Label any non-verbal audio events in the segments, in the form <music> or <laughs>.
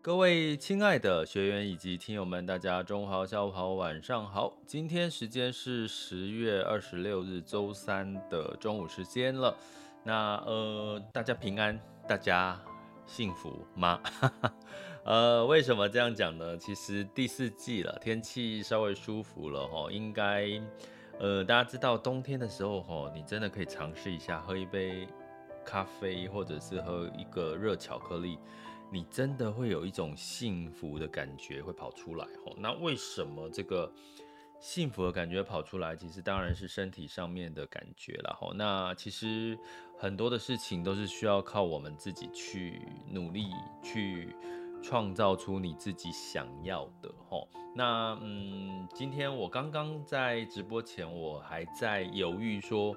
各位亲爱的学员以及听友们，大家中午好、下午好、晚上好。今天时间是十月二十六日周三的中午时间了。那呃，大家平安，大家幸福吗？<laughs> 呃，为什么这样讲呢？其实第四季了，天气稍微舒服了哈，应该呃，大家知道冬天的时候哈，你真的可以尝试一下喝一杯咖啡，或者是喝一个热巧克力。你真的会有一种幸福的感觉会跑出来吼，那为什么这个幸福的感觉跑出来？其实当然是身体上面的感觉了吼。那其实很多的事情都是需要靠我们自己去努力去创造出你自己想要的吼。那嗯，今天我刚刚在直播前，我还在犹豫说，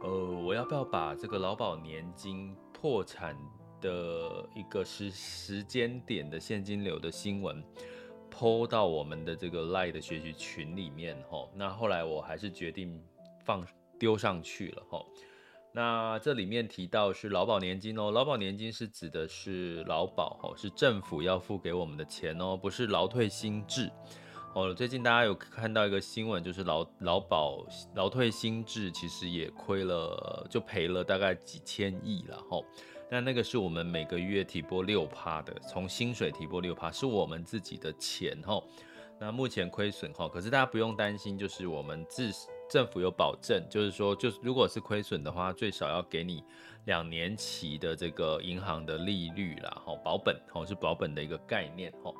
呃，我要不要把这个劳保年金破产的一个时时间点的现金流的新闻，PO 到我们的这个 Lie 的学习群里面吼，那后来我还是决定放丢上去了吼。那这里面提到是劳保年金哦，劳保年金是指的是劳保吼，是政府要付给我们的钱哦，不是劳退新制哦。最近大家有看到一个新闻，就是劳劳保劳退新制其实也亏了，就赔了大概几千亿了吼。那那个是我们每个月提拨六趴的，从薪水提拨六趴，是我们自己的钱哈。那目前亏损哈，可是大家不用担心，就是我们自政府有保证，就是说，就是如果是亏损的话，最少要给你两年期的这个银行的利率啦，哈，保本哈，是保本的一个概念哈。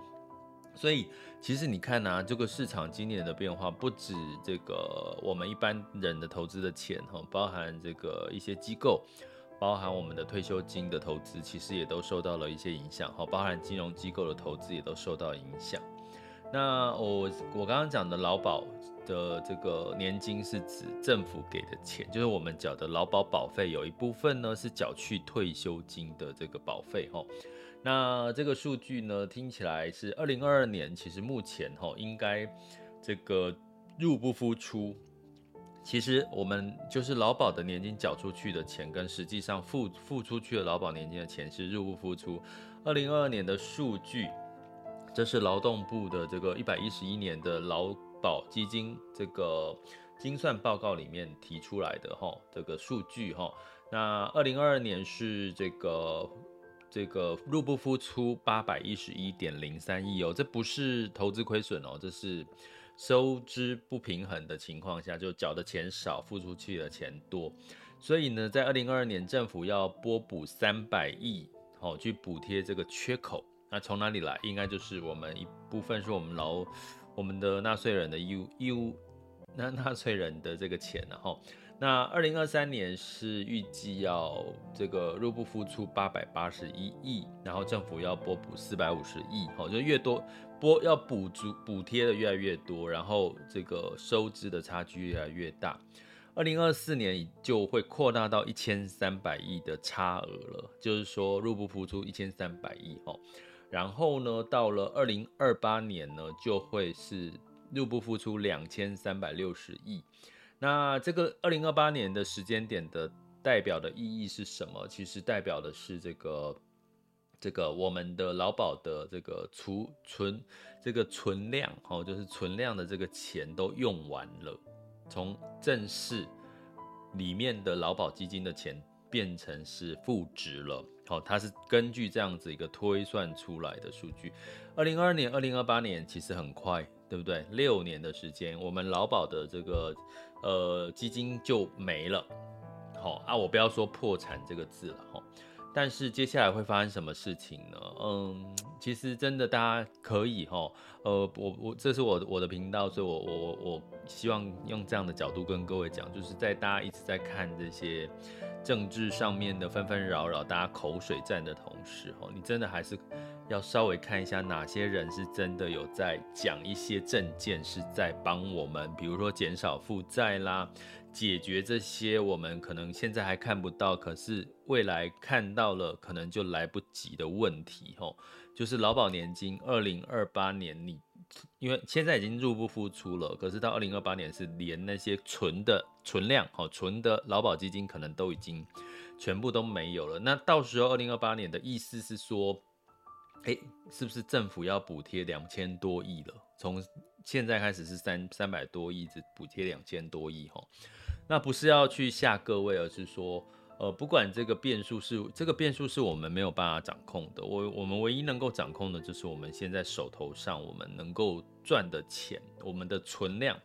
所以其实你看呐、这个市场今年的变化，不止这个我们一般人的投资的钱哈，包含这个一些机构。包含我们的退休金的投资，其实也都受到了一些影响，哈，包含金融机构的投资也都受到影响。那我我刚刚讲的劳保的这个年金是指政府给的钱，就是我们缴的劳保保费有一部分呢是缴去退休金的这个保费，哈。那这个数据呢听起来是二零二二年，其实目前哈应该这个入不敷出。其实我们就是劳保的年金缴出去的钱，跟实际上付付出去的劳保年金的钱是入不敷出。二零二二年的数据，这是劳动部的这个一百一十一年的劳保基金这个精算报告里面提出来的哈，这个数据哈。那二零二二年是这个这个入不敷出八百一十一点零三亿哦，这不是投资亏损哦，这是。收支不平衡的情况下，就缴的钱少，付出去的钱多，所以呢，在二零二二年，政府要拨补三百亿，哦去补贴这个缺口。那从哪里来？应该就是我们一部分是我们劳我们的纳税人的义务义务，那纳税人的这个钱，然后那二零二三年是预计要这个入不敷出八百八十一亿，然后政府要拨补四百五十亿，好，就越多。拨要补足补贴的越来越多，然后这个收支的差距越来越大。二零二四年就会扩大到一千三百亿的差额了，就是说入不敷出一千三百亿哦。然后呢，到了二零二八年呢，就会是入不敷出两千三百六十亿。那这个二零二八年的时间点的代表的意义是什么？其实代表的是这个。这个我们的劳保的这个储存这个存量哦，就是存量的这个钱都用完了，从正式里面的劳保基金的钱变成是负值了。好，它是根据这样子一个推算出来的数据。二零二二年、二零二八年其实很快，对不对？六年的时间，我们劳保的这个呃基金就没了。好啊，我不要说破产这个字了哈。但是接下来会发生什么事情呢？嗯，其实真的大家可以哈，呃，我我这是我我的频道，所以我我我希望用这样的角度跟各位讲，就是在大家一直在看这些政治上面的纷纷扰扰，大家口水战的同时，哈，你真的还是要稍微看一下哪些人是真的有在讲一些政见，是在帮我们，比如说减少负债啦。解决这些我们可能现在还看不到，可是未来看到了可能就来不及的问题吼，就是劳保年金，二零二八年你因为现在已经入不敷出了，可是到二零二八年是连那些存的存量吼，存的劳保基金可能都已经全部都没有了。那到时候二零二八年的意思是说，诶，是不是政府要补贴两千多亿了？从现在开始是三三百多亿，只补贴两千多亿吼。那不是要去吓各位，而是说，呃，不管这个变数是这个变数是我们没有办法掌控的，我我们唯一能够掌控的就是我们现在手头上我们能够赚的钱，我们的存量，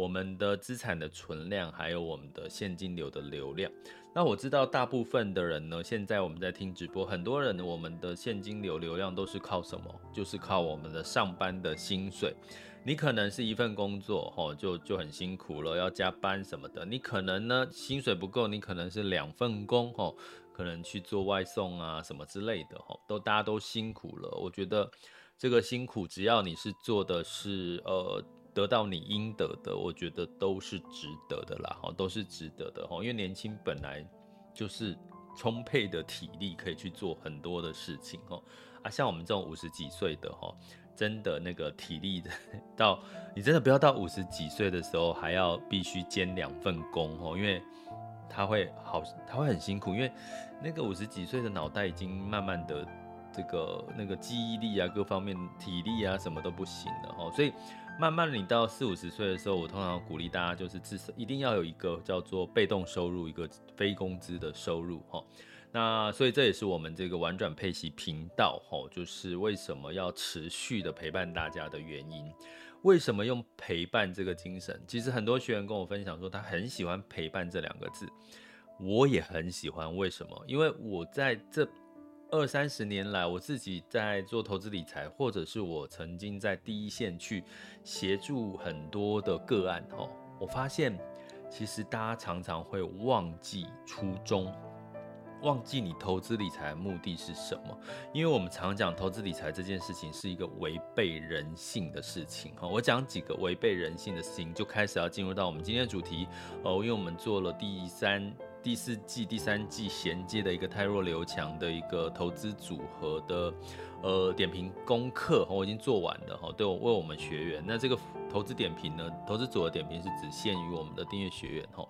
我们的资产的存量，还有我们的现金流的流量。那我知道大部分的人呢，现在我们在听直播，很多人我们的现金流流量都是靠什么？就是靠我们的上班的薪水。你可能是一份工作，吼，就就很辛苦了，要加班什么的。你可能呢，薪水不够，你可能是两份工，吼，可能去做外送啊什么之类的，吼，都大家都辛苦了。我觉得这个辛苦，只要你是做的是，呃，得到你应得的，我觉得都是值得的啦，哈，都是值得的，哈，因为年轻本来就是充沛的体力，可以去做很多的事情，吼，啊，像我们这种五十几岁的，哈。真的那个体力的，到你真的不要到五十几岁的时候还要必须兼两份工哦，因为他会好，他会很辛苦，因为那个五十几岁的脑袋已经慢慢的这个那个记忆力啊，各方面体力啊什么都不行了哦，所以慢慢你到四五十岁的时候，我通常鼓励大家就是至少一定要有一个叫做被动收入，一个非工资的收入哈。那所以这也是我们这个玩转配息频道吼，就是为什么要持续的陪伴大家的原因。为什么用陪伴这个精神？其实很多学员跟我分享说，他很喜欢陪伴这两个字，我也很喜欢。为什么？因为我在这二三十年来，我自己在做投资理财，或者是我曾经在第一线去协助很多的个案哦，我发现其实大家常常会忘记初衷。忘记你投资理财的目的是什么？因为我们常讲投资理财这件事情是一个违背人性的事情哈。我讲几个违背人性的事情，就开始要进入到我们今天的主题哦。因为我们做了第三、第四季、第三季衔接的一个泰弱留强的一个投资组合的呃点评功课，我已经做完了哈。对我为我们学员，那这个投资点评呢，投资组合点评是只限于我们的订阅学员哈。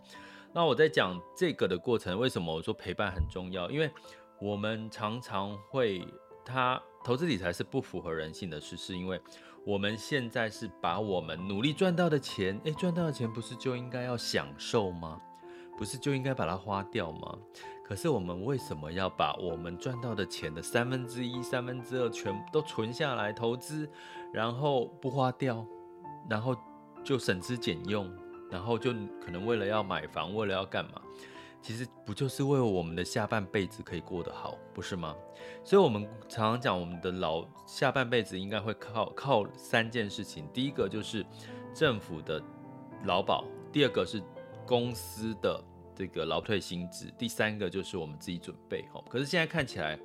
那我在讲这个的过程，为什么我说陪伴很重要？因为我们常常会，他投资理财是不符合人性的事，是因为我们现在是把我们努力赚到的钱，诶，赚到的钱不是就应该要享受吗？不是就应该把它花掉吗？可是我们为什么要把我们赚到的钱的三分之一、三分之二全部都存下来投资，然后不花掉，然后就省吃俭用？然后就可能为了要买房，为了要干嘛？其实不就是为我们的下半辈子可以过得好，不是吗？所以，我们常常讲，我们的老下半辈子应该会靠靠三件事情：第一个就是政府的劳保，第二个是公司的这个劳退薪资，第三个就是我们自己准备。哈，可是现在看起来，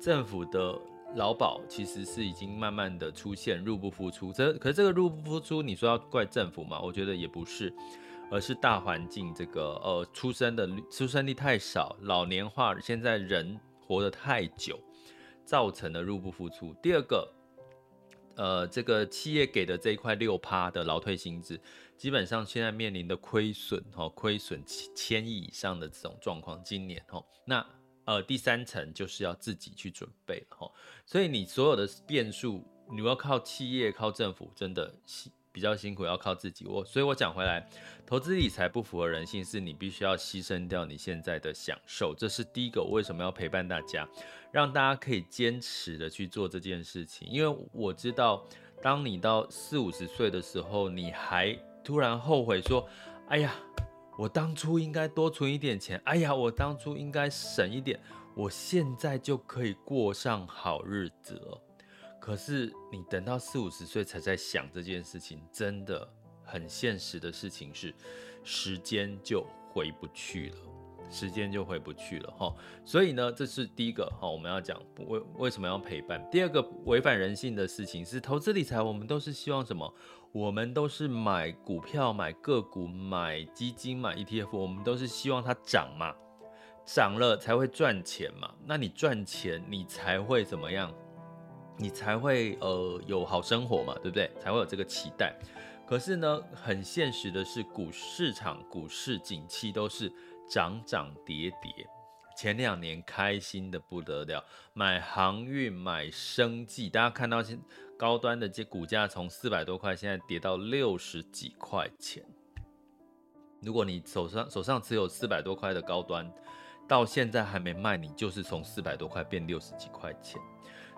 政府的劳保其实是已经慢慢的出现入不敷出，这可是这个入不敷出，你说要怪政府吗？我觉得也不是，而是大环境这个呃出生的出生率太少，老年化，现在人活得太久，造成了入不敷出。第二个，呃，这个企业给的这一块六趴的劳退薪资，基本上现在面临的亏损哈，亏损千亿以上的这种状况，今年哈那。呃，第三层就是要自己去准备了哈，所以你所有的变数，你要靠企业、靠政府，真的比较辛苦，要靠自己。我所以，我讲回来，投资理财不符合人性，是你必须要牺牲掉你现在的享受。这是第一个，我为什么要陪伴大家，让大家可以坚持的去做这件事情。因为我知道，当你到四五十岁的时候，你还突然后悔说：“哎呀，我当初应该多存一点钱。哎呀，我当初应该省一点。”我现在就可以过上好日子了，可是你等到四五十岁才在想这件事情，真的很现实的事情是，时间就回不去了，时间就回不去了哈。所以呢，这是第一个哈，我们要讲为为什么要陪伴。第二个违反人性的事情是投资理财，我们都是希望什么？我们都是买股票、买个股、买基金、买 ETF，我们都是希望它涨嘛。涨了才会赚钱嘛，那你赚钱，你才会怎么样？你才会呃有好生活嘛，对不对？才会有这个期待。可是呢，很现实的是，股市场股市景气都是涨涨跌跌。前两年开心的不得了，买航运、买生计，大家看到现高端的这股价从四百多块，现在跌到六十几块钱。如果你手上手上持有四百多块的高端，到现在还没卖，你就是从四百多块变六十几块钱，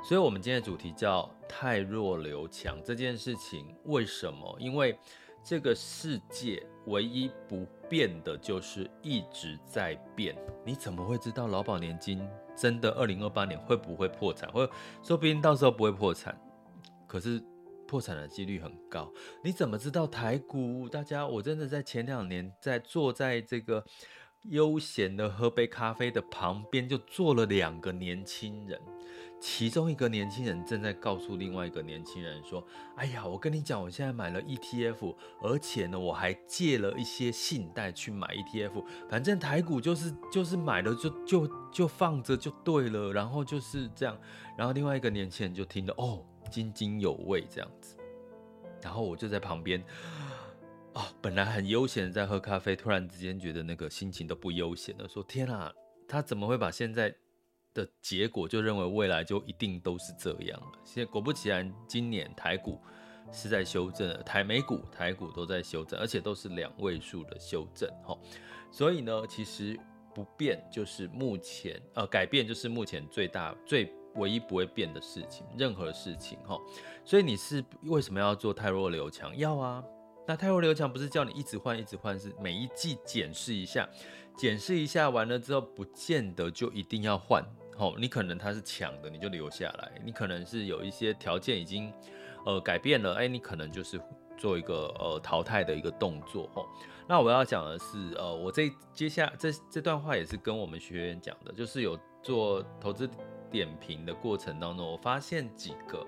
所以，我们今天的主题叫“太弱留强”这件事情，为什么？因为这个世界唯一不变的就是一直在变。你怎么会知道劳保年金真的二零二八年会不会破产？或说不定到时候不会破产，可是破产的几率很高。你怎么知道台股？大家，我真的在前两年在坐在这个。悠闲的喝杯咖啡的旁边就坐了两个年轻人，其中一个年轻人正在告诉另外一个年轻人说：“哎呀，我跟你讲，我现在买了 ETF，而且呢，我还借了一些信贷去买 ETF。反正台股就是就是买了就就就放着就对了，然后就是这样。然后另外一个年轻人就听得哦津津有味这样子，然后我就在旁边。”哦，本来很悠闲在喝咖啡，突然之间觉得那个心情都不悠闲了。说天啊，他怎么会把现在的结果就认为未来就一定都是这样了？现在果不其然，今年台股是在修正，台美股、台股都在修正，而且都是两位数的修正。哈，所以呢，其实不变就是目前呃改变就是目前最大最唯一不会变的事情，任何事情哈。所以你是为什么要做汰弱留强？要啊。那汰弱留强不是叫你一直换一直换，是每一季检视一下，检视一下完了之后，不见得就一定要换。吼，你可能他是抢的，你就留下来；你可能是有一些条件已经呃改变了，哎，你可能就是做一个呃淘汰的一个动作。吼，那我要讲的是，呃，我这接下这这段话也是跟我们学员讲的，就是有做投资点评的过程当中，我发现几个。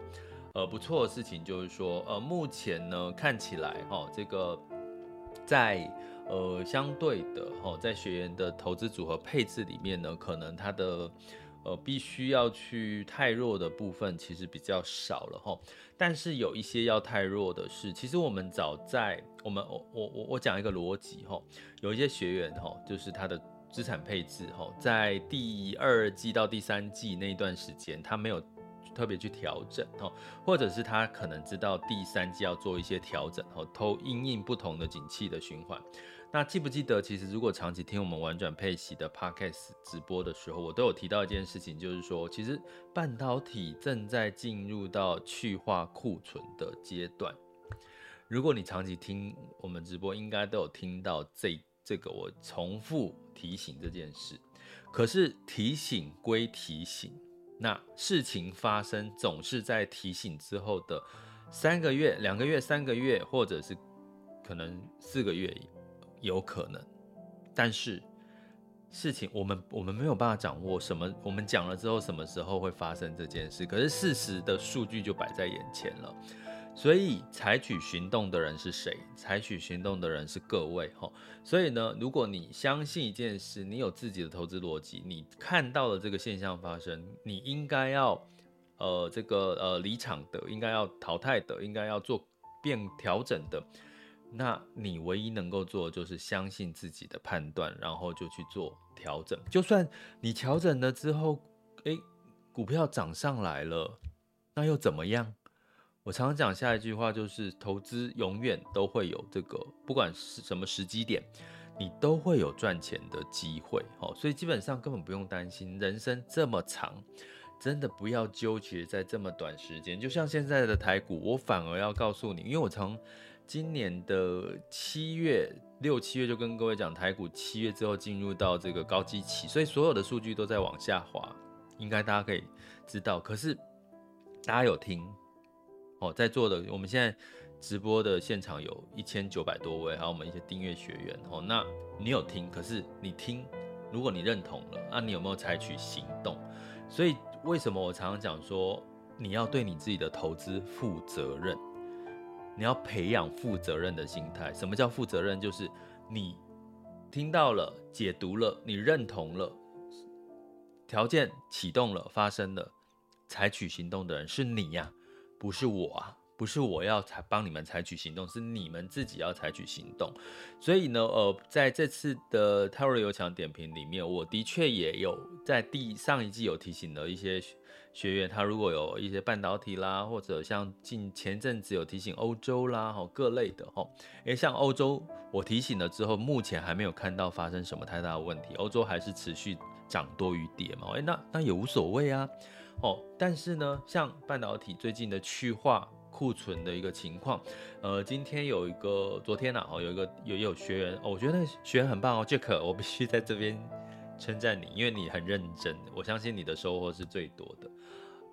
呃，不错的事情就是说，呃，目前呢看起来哈，这个在呃相对的哈，在学员的投资组合配置里面呢，可能它的呃必须要去太弱的部分其实比较少了哈。但是有一些要太弱的是，其实我们早在我们我我我讲一个逻辑哈，有一些学员哈，就是他的资产配置哈，在第二季到第三季那一段时间，他没有。特别去调整哈，或者是他可能知道第三季要做一些调整哦，投因应不同的景气的循环。那记不记得，其实如果长期听我们玩转配息的 Podcast 直播的时候，我都有提到一件事情，就是说，其实半导体正在进入到去化库存的阶段。如果你长期听我们直播，应该都有听到这这个我重复提醒这件事。可是提醒归提醒。那事情发生总是在提醒之后的三个月、两个月、三个月，或者是可能四个月，有可能。但是事情我们我们没有办法掌握什么，我们讲了之后什么时候会发生这件事？可是事实的数据就摆在眼前了。所以采取行动的人是谁？采取行动的人是各位哈。所以呢，如果你相信一件事，你有自己的投资逻辑，你看到了这个现象发生，你应该要呃这个呃离场的，应该要淘汰的，应该要做变调整的，那你唯一能够做的就是相信自己的判断，然后就去做调整。就算你调整了之后，诶，股票涨上来了，那又怎么样？我常常讲下一句话就是，投资永远都会有这个，不管是什么时机点，你都会有赚钱的机会。哦，所以基本上根本不用担心，人生这么长，真的不要纠结在这么短时间。就像现在的台股，我反而要告诉你，因为我从今年的七月。六七月就跟各位讲，台股七月之后进入到这个高基期，所以所有的数据都在往下滑，应该大家可以知道。可是大家有听哦，在座的我们现在直播的现场有一千九百多位，还有我们一些订阅学员哦。那你有听？可是你听，如果你认同了，那你有没有采取行动？所以为什么我常常讲说，你要对你自己的投资负责任？你要培养负责任的心态。什么叫负责任？就是你听到了、解读了、你认同了，条件启动了、发生了，采取行动的人是你呀，不是我啊。不是我要采帮你们采取行动，是你们自己要采取行动。所以呢，呃，在这次的泰瑞有奖点评里面，我的确也有在第上一季有提醒了一些学员，他如果有一些半导体啦，或者像近前阵子有提醒欧洲啦，哈，各类的哈，诶，像欧洲我提醒了之后，目前还没有看到发生什么太大的问题，欧洲还是持续涨多于跌嘛，诶，那那也无所谓啊，哦，但是呢，像半导体最近的去化。库存的一个情况，呃，今天有一个，昨天呢，哦，有一个有有学员，我觉得那学员很棒哦，Jack，我必须在这边称赞你，因为你很认真，我相信你的收获是最多的。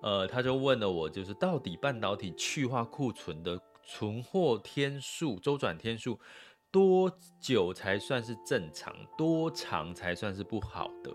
呃，他就问了我，就是到底半导体去化库存的存货天数、周转天数多久才算是正常，多长才算是不好的？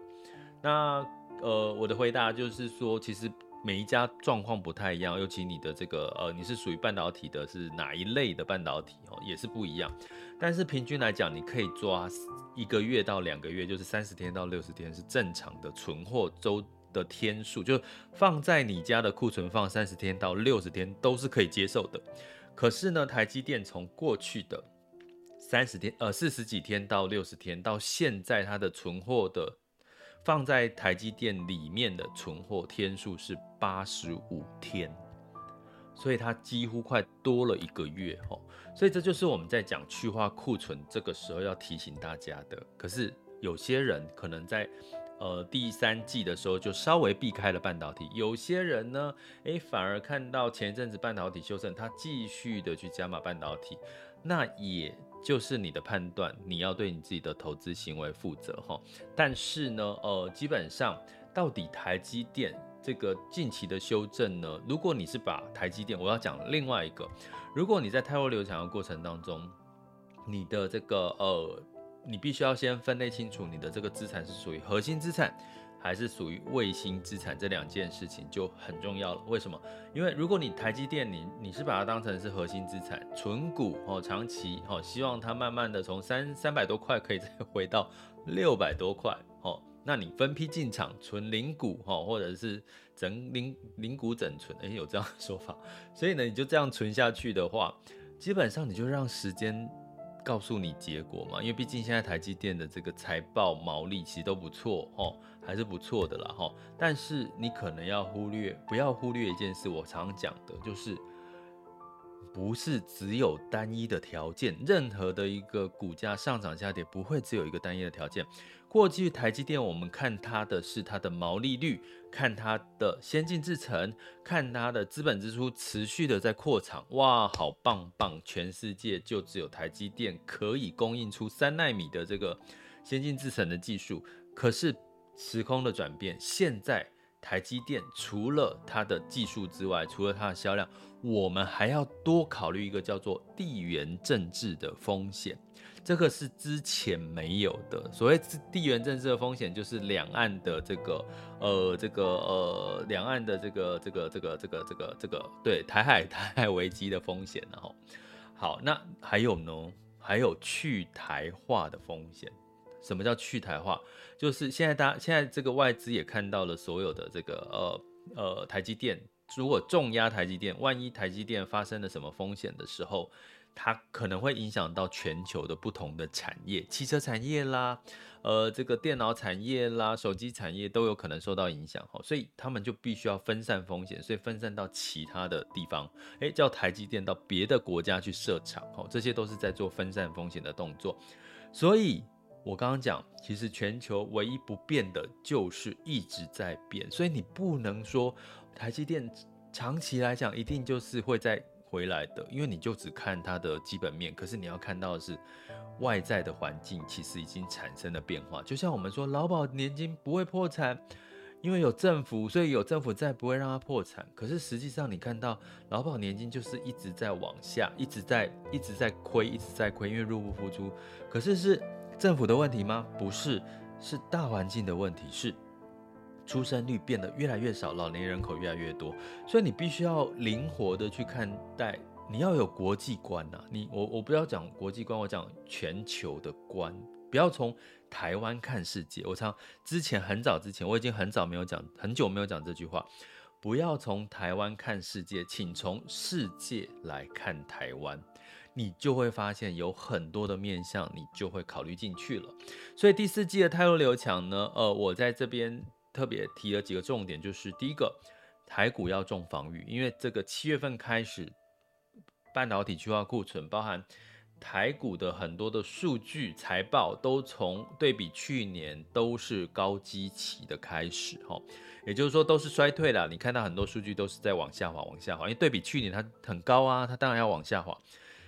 那呃，我的回答就是说，其实。每一家状况不太一样，尤其你的这个呃，你是属于半导体的，是哪一类的半导体哦，也是不一样。但是平均来讲，你可以抓一个月到两个月，就是三十天到六十天是正常的存货周的天数，就放在你家的库存放三十天到六十天都是可以接受的。可是呢，台积电从过去的三十天呃四十几天到六十天，到现在它的存货的。放在台积电里面的存货天数是八十五天，所以它几乎快多了一个月哦。所以这就是我们在讲去化库存这个时候要提醒大家的。可是有些人可能在呃第三季的时候就稍微避开了半导体，有些人呢，诶，反而看到前一阵子半导体修正，他继续的去加码半导体，那也。就是你的判断，你要对你自己的投资行为负责哈。但是呢，呃，基本上到底台积电这个近期的修正呢，如果你是把台积电，我要讲另外一个，如果你在泰弱流强的过程当中，你的这个呃，你必须要先分类清楚，你的这个资产是属于核心资产。还是属于卫星资产，这两件事情就很重要了。为什么？因为如果你台积电，你你是把它当成是核心资产，存股哦，长期哦，希望它慢慢的从三三百多块可以再 <laughs> 回到六百多块哦，那你分批进场存零股哦，或者是整零零股整存，诶，有这样的说法。所以呢，你就这样存下去的话，基本上你就让时间。告诉你结果嘛，因为毕竟现在台积电的这个财报毛利其实都不错哦，还是不错的啦哈。但是你可能要忽略，不要忽略一件事，我常讲的就是，不是只有单一的条件，任何的一个股价上涨下跌不会只有一个单一的条件。过去台积电，我们看它的是它的毛利率，看它的先进制程，看它的资本支出持续的在扩厂，哇，好棒棒！全世界就只有台积电可以供应出三纳米的这个先进制程的技术。可是时空的转变，现在台积电除了它的技术之外，除了它的销量，我们还要多考虑一个叫做地缘政治的风险。这个是之前没有的。所谓地缘政治的风险，就是两岸的这个呃这个呃两岸的这个这个这个这个这个这个对台海 <laughs> 台海危机的风险。然后好，那还有呢？还有去台化的风险。什么叫去台化？就是现在大家现在这个外资也看到了所有的这个呃呃台积电，如果重压台积电，万一台积电发生了什么风险的时候。它可能会影响到全球的不同的产业，汽车产业啦，呃，这个电脑产业啦，手机产业都有可能受到影响哈，所以他们就必须要分散风险，所以分散到其他的地方，诶，叫台积电到别的国家去设厂，哦，这些都是在做分散风险的动作。所以我刚刚讲，其实全球唯一不变的就是一直在变，所以你不能说台积电长期来讲一定就是会在。回来的，因为你就只看它的基本面，可是你要看到的是外在的环境，其实已经产生了变化。就像我们说，劳保年金不会破产，因为有政府，所以有政府在，不会让它破产。可是实际上，你看到劳保年金就是一直在往下，一直在一直在亏，一直在亏，因为入不敷出。可是是政府的问题吗？不是，是大环境的问题，是。出生率变得越来越少，老年人口越来越多，所以你必须要灵活的去看待，你要有国际观呐、你我我不要讲国际观，我讲全球的观，不要从台湾看世界。我常之前很早之前，我已经很早没有讲，很久没有讲这句话。不要从台湾看世界，请从世界来看台湾，你就会发现有很多的面向，你就会考虑进去了。所以第四季的泰弱留强呢，呃，我在这边。特别提了几个重点，就是第一个，台股要重防御，因为这个七月份开始，半导体去化库存，包含台股的很多的数据财报，都从对比去年都是高基期的开始，哈，也就是说都是衰退了。你看到很多数据都是在往下滑，往下滑，因为对比去年它很高啊，它当然要往下滑。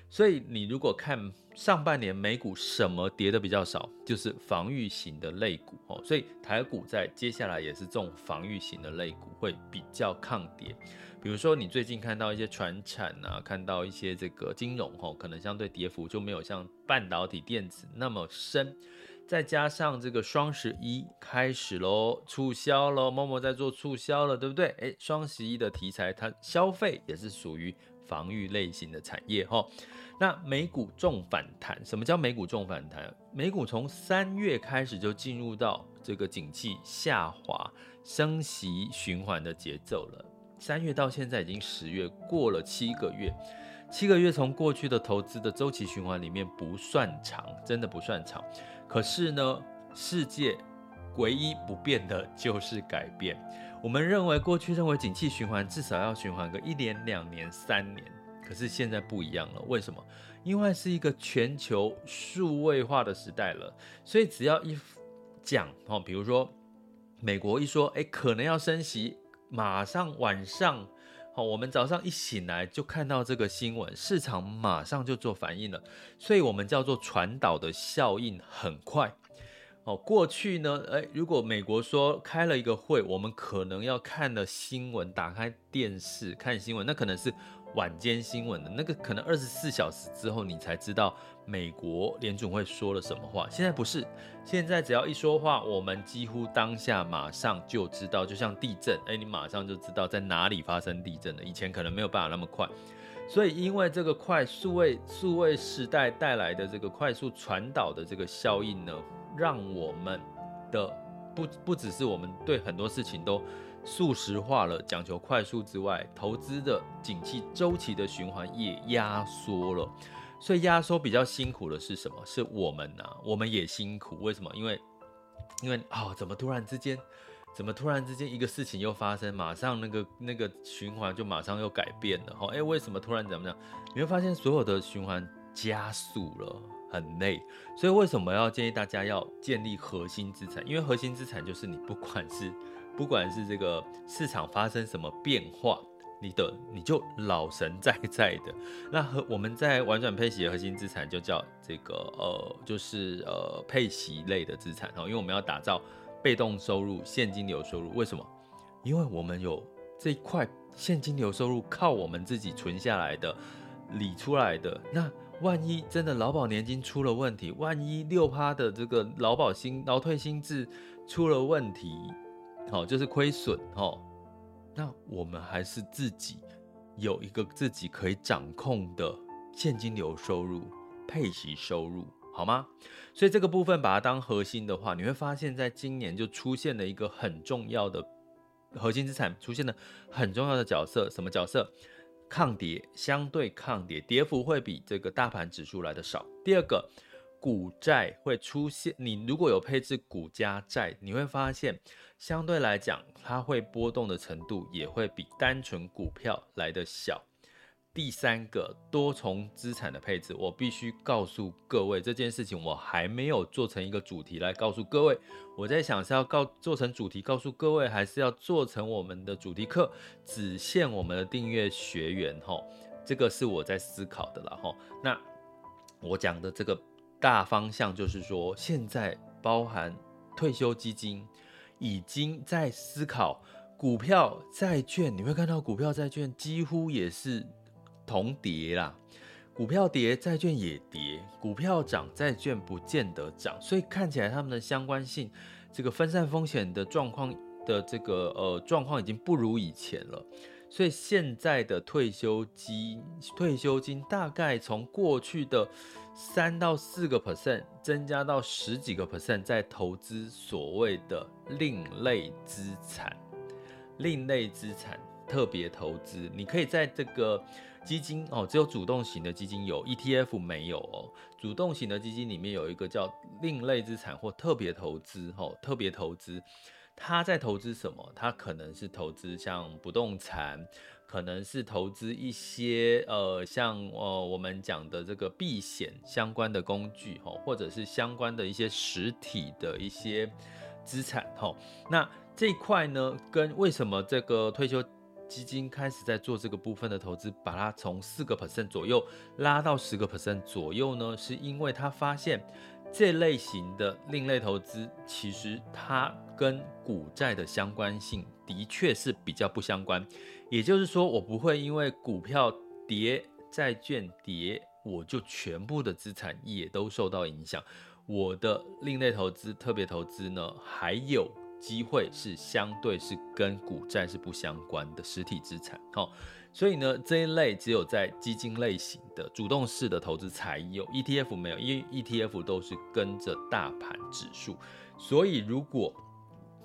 所以你如果看上半年美股什么跌的比较少，就是防御型的类股哦。所以台股在接下来也是这种防御型的类股会比较抗跌。比如说你最近看到一些传产啊，看到一些这个金融哦，可能相对跌幅就没有像半导体电子那么深。再加上这个双十一开始喽，促销喽，默默在做促销了，对不对？诶，双十一的题材它消费也是属于防御类型的产业哈。那美股重反弹，什么叫美股重反弹？美股从三月开始就进入到这个景气下滑、升息循环的节奏了。三月到现在已经十月，过了七个月，七个月从过去的投资的周期循环里面不算长，真的不算长。可是呢，世界唯一不变的就是改变。我们认为过去认为景气循环至少要循环个一年、两年、三年。可是现在不一样了，为什么？因为是一个全球数位化的时代了，所以只要一讲哦，比如说美国一说，哎，可能要升息，马上晚上，好，我们早上一醒来就看到这个新闻，市场马上就做反应了，所以我们叫做传导的效应很快。哦，过去呢，哎，如果美国说开了一个会，我们可能要看了新闻，打开电视看新闻，那可能是。晚间新闻的那个，可能二十四小时之后你才知道美国联准会说了什么话。现在不是，现在只要一说话，我们几乎当下马上就知道，就像地震，哎，你马上就知道在哪里发生地震了。以前可能没有办法那么快，所以因为这个快数位数位时代带来的这个快速传导的这个效应呢，让我们的不不只是我们对很多事情都。速食化了，讲求快速之外，投资的景气周期的循环也压缩了，所以压缩比较辛苦的是什么？是我们呐、我们也辛苦。为什么？因为，因为、哦，怎么突然之间，怎么突然之间一个事情又发生，马上那个那个循环就马上又改变了。哦，哎，为什么突然怎么样？你会发现所有的循环加速了，很累。所以为什么要建议大家要建立核心资产？因为核心资产就是你不管是不管是这个市场发生什么变化，你的你就老神在在的。那和我们在玩转配息的核心资产就叫这个呃，就是呃配息类的资产哦，因为我们要打造被动收入、现金流收入。为什么？因为我们有这一块现金流收入靠我们自己存下来的、理出来的。那万一真的劳保年金出了问题，万一六趴的这个劳保薪劳退薪制出了问题。好，就是亏损哦。那我们还是自己有一个自己可以掌控的现金流收入、配息收入，好吗？所以这个部分把它当核心的话，你会发现在今年就出现了一个很重要的核心资产，出现了很重要的角色。什么角色？抗跌，相对抗跌，跌幅会比这个大盘指数来的少。第二个，股债会出现，你如果有配置股加债，你会发现相对来讲，它会波动的程度也会比单纯股票来的小。第三个多重资产的配置，我必须告诉各位这件事情，我还没有做成一个主题来告诉各位。我在想是要告做成主题告诉各位，还是要做成我们的主题课，只限我们的订阅学员哈。这个是我在思考的了哈。那我讲的这个大方向就是说，现在包含退休基金已经在思考股票、债券，你会看到股票、债券几乎也是。同跌啦，股票跌，债券也跌；股票涨，债券不见得涨。所以看起来他们的相关性，这个分散风险的状况的这个呃状况已经不如以前了。所以现在的退休金，退休金大概从过去的三到四个 percent 增加到十几个 percent，在投资所谓的另类资产、另类资产特别投资，你可以在这个。基金哦，只有主动型的基金有，ETF 没有哦。主动型的基金里面有一个叫另类资产或特别投资，哦，特别投资，它在投资什么？它可能是投资像不动产，可能是投资一些呃，像呃我们讲的这个避险相关的工具，哈，或者是相关的一些实体的一些资产，哈。那这一块呢，跟为什么这个退休基金开始在做这个部分的投资，把它从四个 percent 左右拉到十个 percent 左右呢，是因为他发现这类型的另类投资，其实它跟股债的相关性的确是比较不相关。也就是说，我不会因为股票跌、债券跌，我就全部的资产也都受到影响。我的另类投资、特别投资呢，还有。机会是相对是跟股债是不相关的实体资产，好，所以呢，这一类只有在基金类型的主动式的投资才有，ETF 没有，因为 ETF 都是跟着大盘指数，所以如果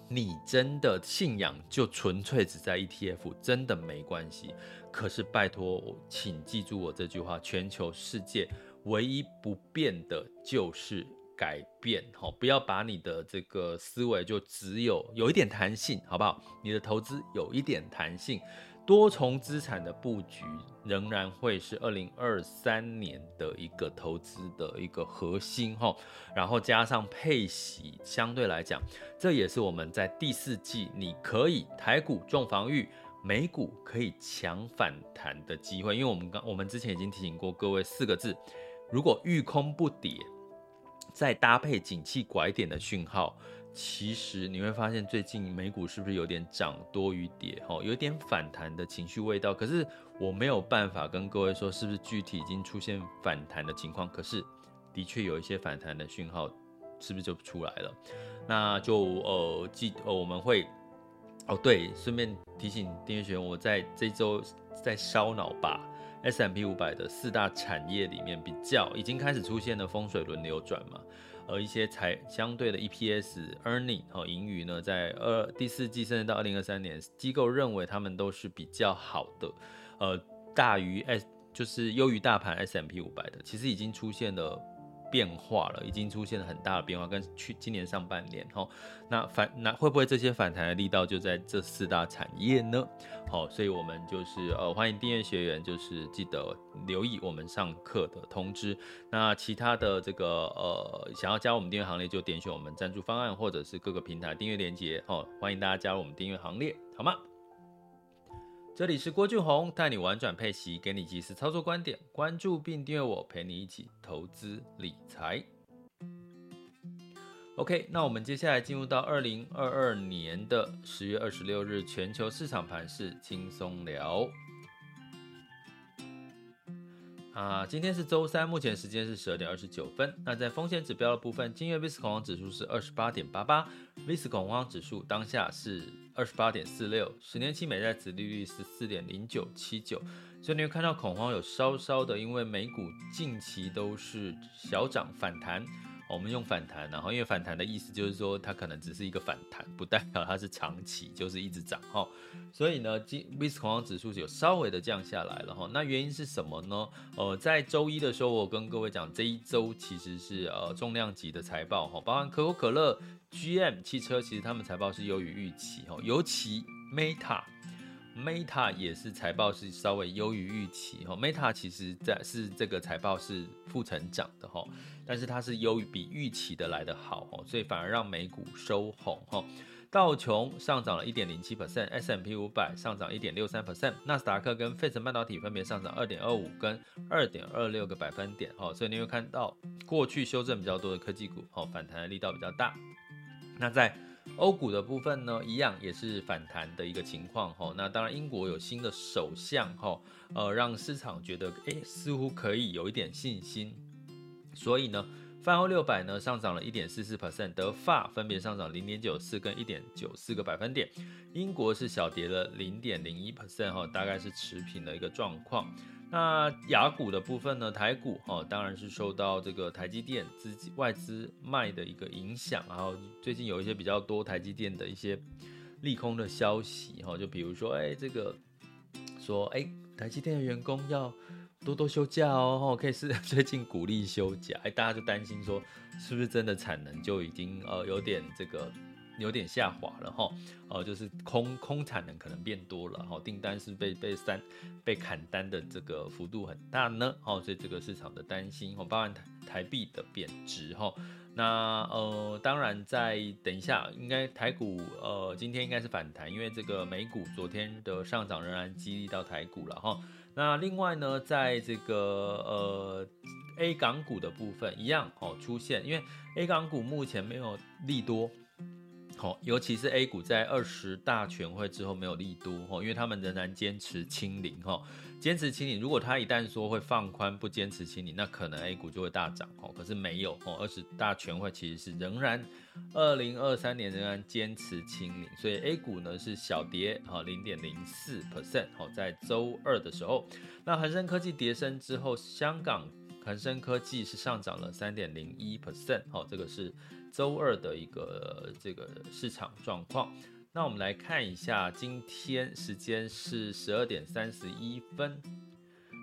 你真的信仰就纯粹只在 ETF，真的没关系。可是拜托，请记住我这句话：全球世界唯一不变的就是。改变好，不要把你的这个思维就只有有一点弹性，好不好？你的投资有一点弹性，多重资产的布局仍然会是二零二三年的一个投资的一个核心哈。然后加上配息，相对来讲，这也是我们在第四季你可以台股重防御，美股可以强反弹的机会。因为我们刚我们之前已经提醒过各位四个字：如果遇空不跌。再搭配景气拐点的讯号，其实你会发现最近美股是不是有点涨多于跌？哈，有点反弹的情绪味道。可是我没有办法跟各位说是不是具体已经出现反弹的情况。可是的确有一些反弹的讯号，是不是就出来了？那就呃记呃我们会哦对，顺便提醒订阅学员，我在这周在烧脑吧。S M P 五百的四大产业里面，比较已经开始出现了风水轮流转嘛，而一些财相对的 EPS、earning 和盈余呢，在二第四季甚至到二零二三年，机构认为他们都是比较好的，呃，大于 S 就是优于大盘 S M P 五百的，其实已经出现了。变化了，已经出现了很大的变化，跟去今年上半年哈，那反那会不会这些反弹的力道就在这四大产业呢？好，所以我们就是呃欢迎订阅学员，就是记得留意我们上课的通知。那其他的这个呃想要加入我们订阅行列，就点选我们赞助方案或者是各个平台订阅链接哦，欢迎大家加入我们订阅行列，好吗？这里是郭俊宏，带你玩转配息，给你及时操作观点。关注并订阅我，陪你一起投资理财。OK，那我们接下来进入到二零二二年的十月二十六日全球市场盘势轻松聊。啊，今天是周三，目前时间是十二点二十九分。那在风险指标的部分，今日 VIX 恐慌指数是二十八点八八，VIX 恐慌指数当下是二十八点四六，十年期美债殖利率是四点零九七九。所以你会看到恐慌有稍稍的，因为美股近期都是小涨反弹，我们用反弹，然后因为反弹的意思就是说它可能只是一个反弹，不代表它是长期就是一直涨哈。所以呢，今 VIX 恐慌指数有稍微的降下来了哈。那原因是什么呢？呃，在周一的时候，我跟各位讲，这一周其实是呃重量级的财报哈，包含可口可乐、GM 汽车，其实他们财报是优于预期哈，尤其 Meta。Meta 也是财报是稍微优于预期哈，Meta 其实在是这个财报是负成长的哈，但是它是优于比预期的来得好哦，所以反而让美股收红哈。道琼上涨了一点零七 percent，S&P 五百上涨一点六三 percent，纳斯达克跟费城半导体分别上涨二点二五跟二点二六个百分点哈，所以你会看到过去修正比较多的科技股哦，反弹的力道比较大。那在欧股的部分呢，一样也是反弹的一个情况哈。那当然，英国有新的首相哈，呃，让市场觉得诶，似乎可以有一点信心。所以呢，泛欧六百呢上涨了一点四四 percent，德法分别上涨零点九四跟一点九四个百分点，英国是小跌了零点零一 percent 哈，大概是持平的一个状况。那雅股的部分呢？台股哈，当然是受到这个台积电资金外资卖的一个影响，然后最近有一些比较多台积电的一些利空的消息哈，就比如说哎，这个说哎，台积电的员工要多多休假哦，可以是 <laughs> 最近鼓励休假，哎，大家就担心说是不是真的产能就已经呃有点这个。有点下滑了哈，哦，就是空空产能可能变多了哈，订单是被被删被砍单的这个幅度很大呢，哦，所以这个市场的担心哦，包含台台币的贬值哈，那呃，当然在等一下，应该台股呃今天应该是反弹，因为这个美股昨天的上涨仍然激励到台股了哈，那另外呢，在这个呃 A 港股的部分一样哦出现，因为 A 港股目前没有利多。尤其是 A 股在二十大全会之后没有利多，因为他们仍然坚持清零，坚持清零。如果他一旦说会放宽，不坚持清零，那可能 A 股就会大涨，可是没有，二十大全会其实是仍然二零二三年仍然坚持清零，所以 A 股呢是小跌，零点零四 percent，在周二的时候，那恒生科技跌升之后，香港恒生科技是上涨了三点零一 percent，这个是。周二的一个这个市场状况，那我们来看一下，今天时间是十二点三十一分。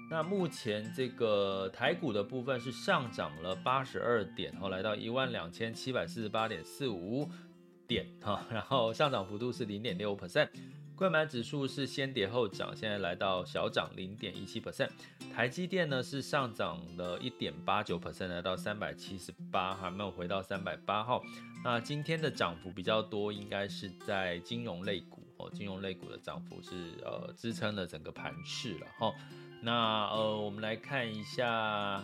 那目前这个台股的部分是上涨了八十二点，后来到一万两千七百四十八点四五点哈，然后上涨幅度是零点六 percent。柜买指数是先跌后涨，现在来到小涨零点一七 percent。台积电呢是上涨了一点八九 percent，来到三百七十八，还没有回到三百八号。那今天的涨幅比较多，应该是在金融类股哦，金融类股的涨幅是呃支撑了整个盘势了哈。那呃我们来看一下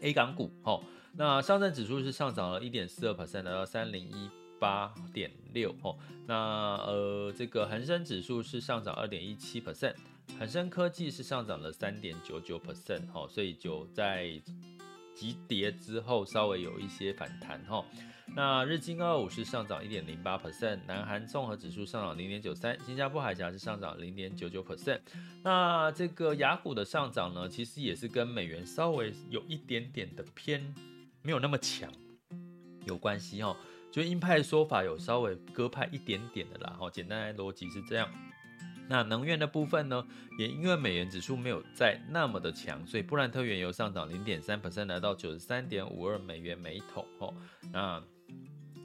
A 港股哦，那上证指数是上涨了一点四二 percent，来到三零一。八点六哦，那呃，这个恒生指数是上涨二点一七 percent，恒生科技是上涨了三点九九 percent 哦，所以就在急跌之后稍微有一些反弹哈。那日经二五是上涨一点零八 percent，南韩综合指数上涨零点九三，新加坡海峡是上涨零点九九 percent。那这个雅股的上涨呢，其实也是跟美元稍微有一点点的偏，没有那么强有关系所以鹰派说法有稍微鸽派一点点的啦，哈，简单的逻辑是这样。那能源的部分呢，也因为美元指数没有在那么的强，所以布兰特原油上涨零点三百分来到九十三点五二美元每桶，哦，那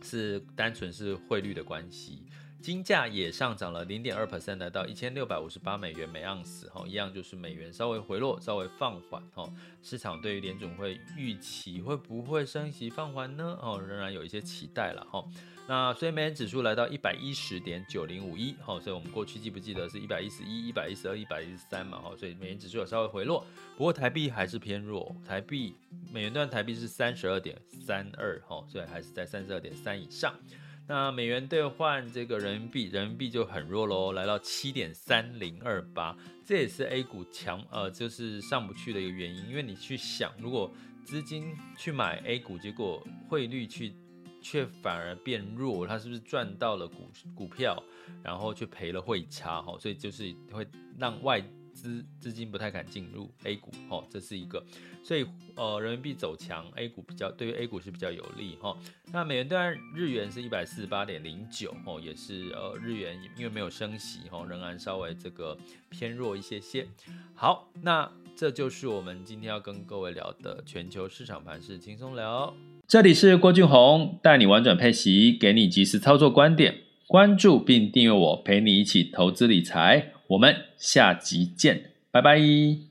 是单纯是汇率的关系。金价也上涨了零点二 percent，来到一千六百五十八美元每盎司，哈，一样就是美元稍微回落，稍微放缓，哈，市场对于联总会预期会不会升息放缓呢？哦，仍然有一些期待了，哈。那所以美元指数来到一百一十点九零五一，哈，所以我们过去记不记得是一百一十一、一百一十二、一百一十三嘛，哈，所以美元指数有稍微回落，不过台币还是偏弱，台币美元段台币是三十二点三二，哈，所以还是在三十二点三以上。那美元兑换这个人民币，人民币就很弱喽，来到七点三零二八，这也是 A 股强呃，就是上不去的一个原因。因为你去想，如果资金去买 A 股，结果汇率去却反而变弱，它是不是赚到了股股票，然后却赔了汇差哈？所以就是会让外资资金不太敢进入 A 股，哦，这是一个，所以呃人民币走强，A 股比较对于 A 股是比较有利哈。那美元兑日元是一百四十八点零九，哦，也是呃日元因为没有升息，哦，仍然稍微这个偏弱一些些。好，那这就是我们今天要跟各位聊的全球市场盘势轻松聊。这里是郭俊宏，带你玩转配息，给你及时操作观点。关注并订阅我，陪你一起投资理财。我们下集见，拜拜。